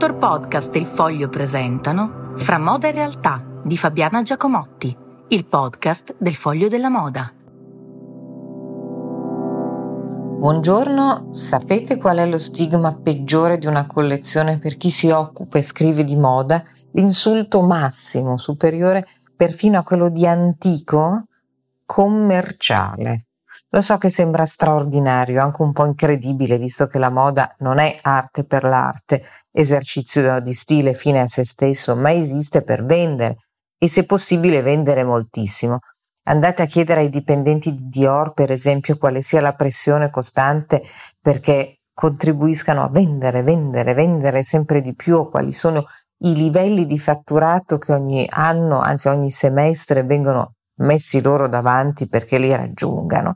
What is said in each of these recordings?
Dottor Podcast e il Foglio presentano Fra moda e realtà di Fabiana Giacomotti, il podcast del Foglio della Moda. Buongiorno, sapete qual è lo stigma peggiore di una collezione per chi si occupa e scrive di moda? L'insulto massimo, superiore perfino a quello di antico, commerciale. Lo so che sembra straordinario, anche un po' incredibile, visto che la moda non è arte per l'arte, esercizio di stile fine a se stesso, ma esiste per vendere e se possibile vendere moltissimo. Andate a chiedere ai dipendenti di Dior, per esempio, quale sia la pressione costante perché contribuiscano a vendere, vendere, vendere sempre di più o quali sono i livelli di fatturato che ogni anno, anzi ogni semestre vengono messi loro davanti perché li raggiungano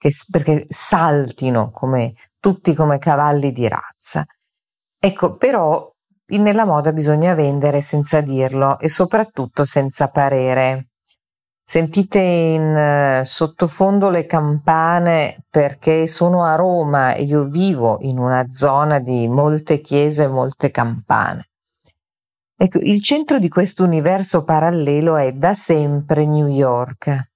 che, perché saltino come, tutti come cavalli di razza. Ecco, però nella moda bisogna vendere senza dirlo e soprattutto senza parere. Sentite in uh, sottofondo le campane perché sono a Roma e io vivo in una zona di molte chiese e molte campane. Ecco, il centro di questo universo parallelo è da sempre New York.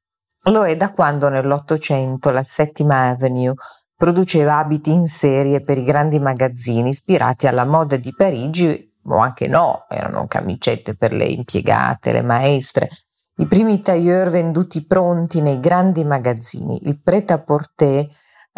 Lo è da quando nell'Ottocento la Settima Avenue produceva abiti in serie per i grandi magazzini ispirati alla moda di Parigi o anche no, erano camicette per le impiegate, le maestre, i primi tailleur venduti pronti nei grandi magazzini. Il pret-à-porter eh,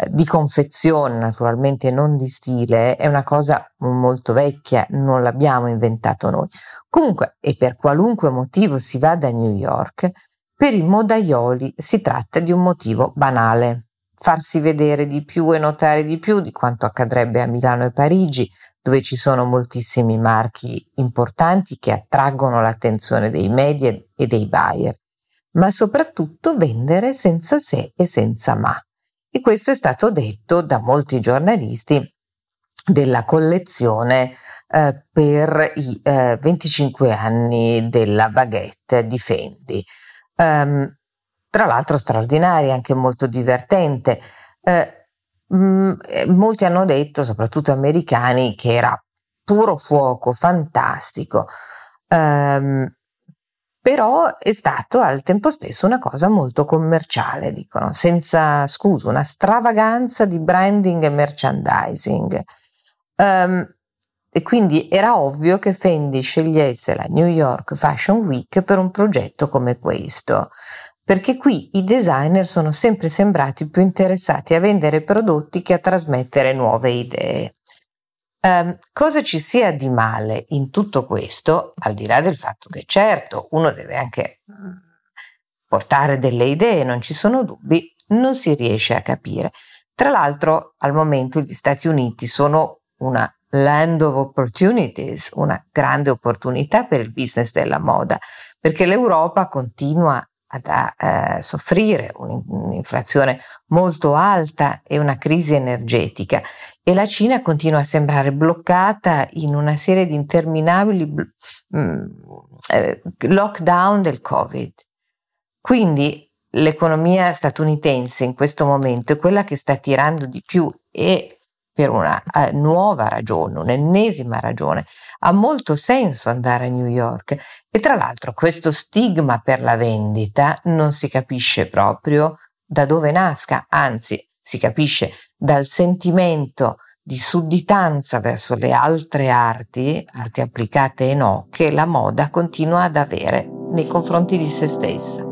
di confezione, naturalmente non di stile, è una cosa molto vecchia, non l'abbiamo inventato noi. Comunque, e per qualunque motivo si vada a New York, per i modaioli si tratta di un motivo banale, farsi vedere di più e notare di più di quanto accadrebbe a Milano e Parigi, dove ci sono moltissimi marchi importanti che attraggono l'attenzione dei media e dei buyer, ma soprattutto vendere senza se e senza ma. E questo è stato detto da molti giornalisti della collezione eh, per i eh, 25 anni della baguette di Fendi. Um, tra l'altro straordinaria, anche molto divertente. Eh, mh, mm, eh, molti hanno detto, soprattutto americani, che era puro fuoco, fantastico. Um, però è stato al tempo stesso una cosa molto commerciale, dicono, senza scusa, una stravaganza di branding e merchandising. Um, e quindi era ovvio che Fendi scegliesse la New York Fashion Week per un progetto come questo, perché qui i designer sono sempre sembrati più interessati a vendere prodotti che a trasmettere nuove idee. Um, cosa ci sia di male in tutto questo, al di là del fatto che certo uno deve anche mm, portare delle idee, non ci sono dubbi, non si riesce a capire. Tra l'altro al momento gli Stati Uniti sono una land of opportunities, una grande opportunità per il business della moda, perché l'Europa continua a eh, soffrire un'inflazione molto alta e una crisi energetica e la Cina continua a sembrare bloccata in una serie di interminabili mh, mm, eh, lockdown del Covid. Quindi l'economia statunitense in questo momento è quella che sta tirando di più e per una uh, nuova ragione, un'ennesima ragione. Ha molto senso andare a New York e tra l'altro questo stigma per la vendita non si capisce proprio da dove nasca, anzi si capisce dal sentimento di sudditanza verso le altre arti, arti applicate e no, che la moda continua ad avere nei confronti di se stessa.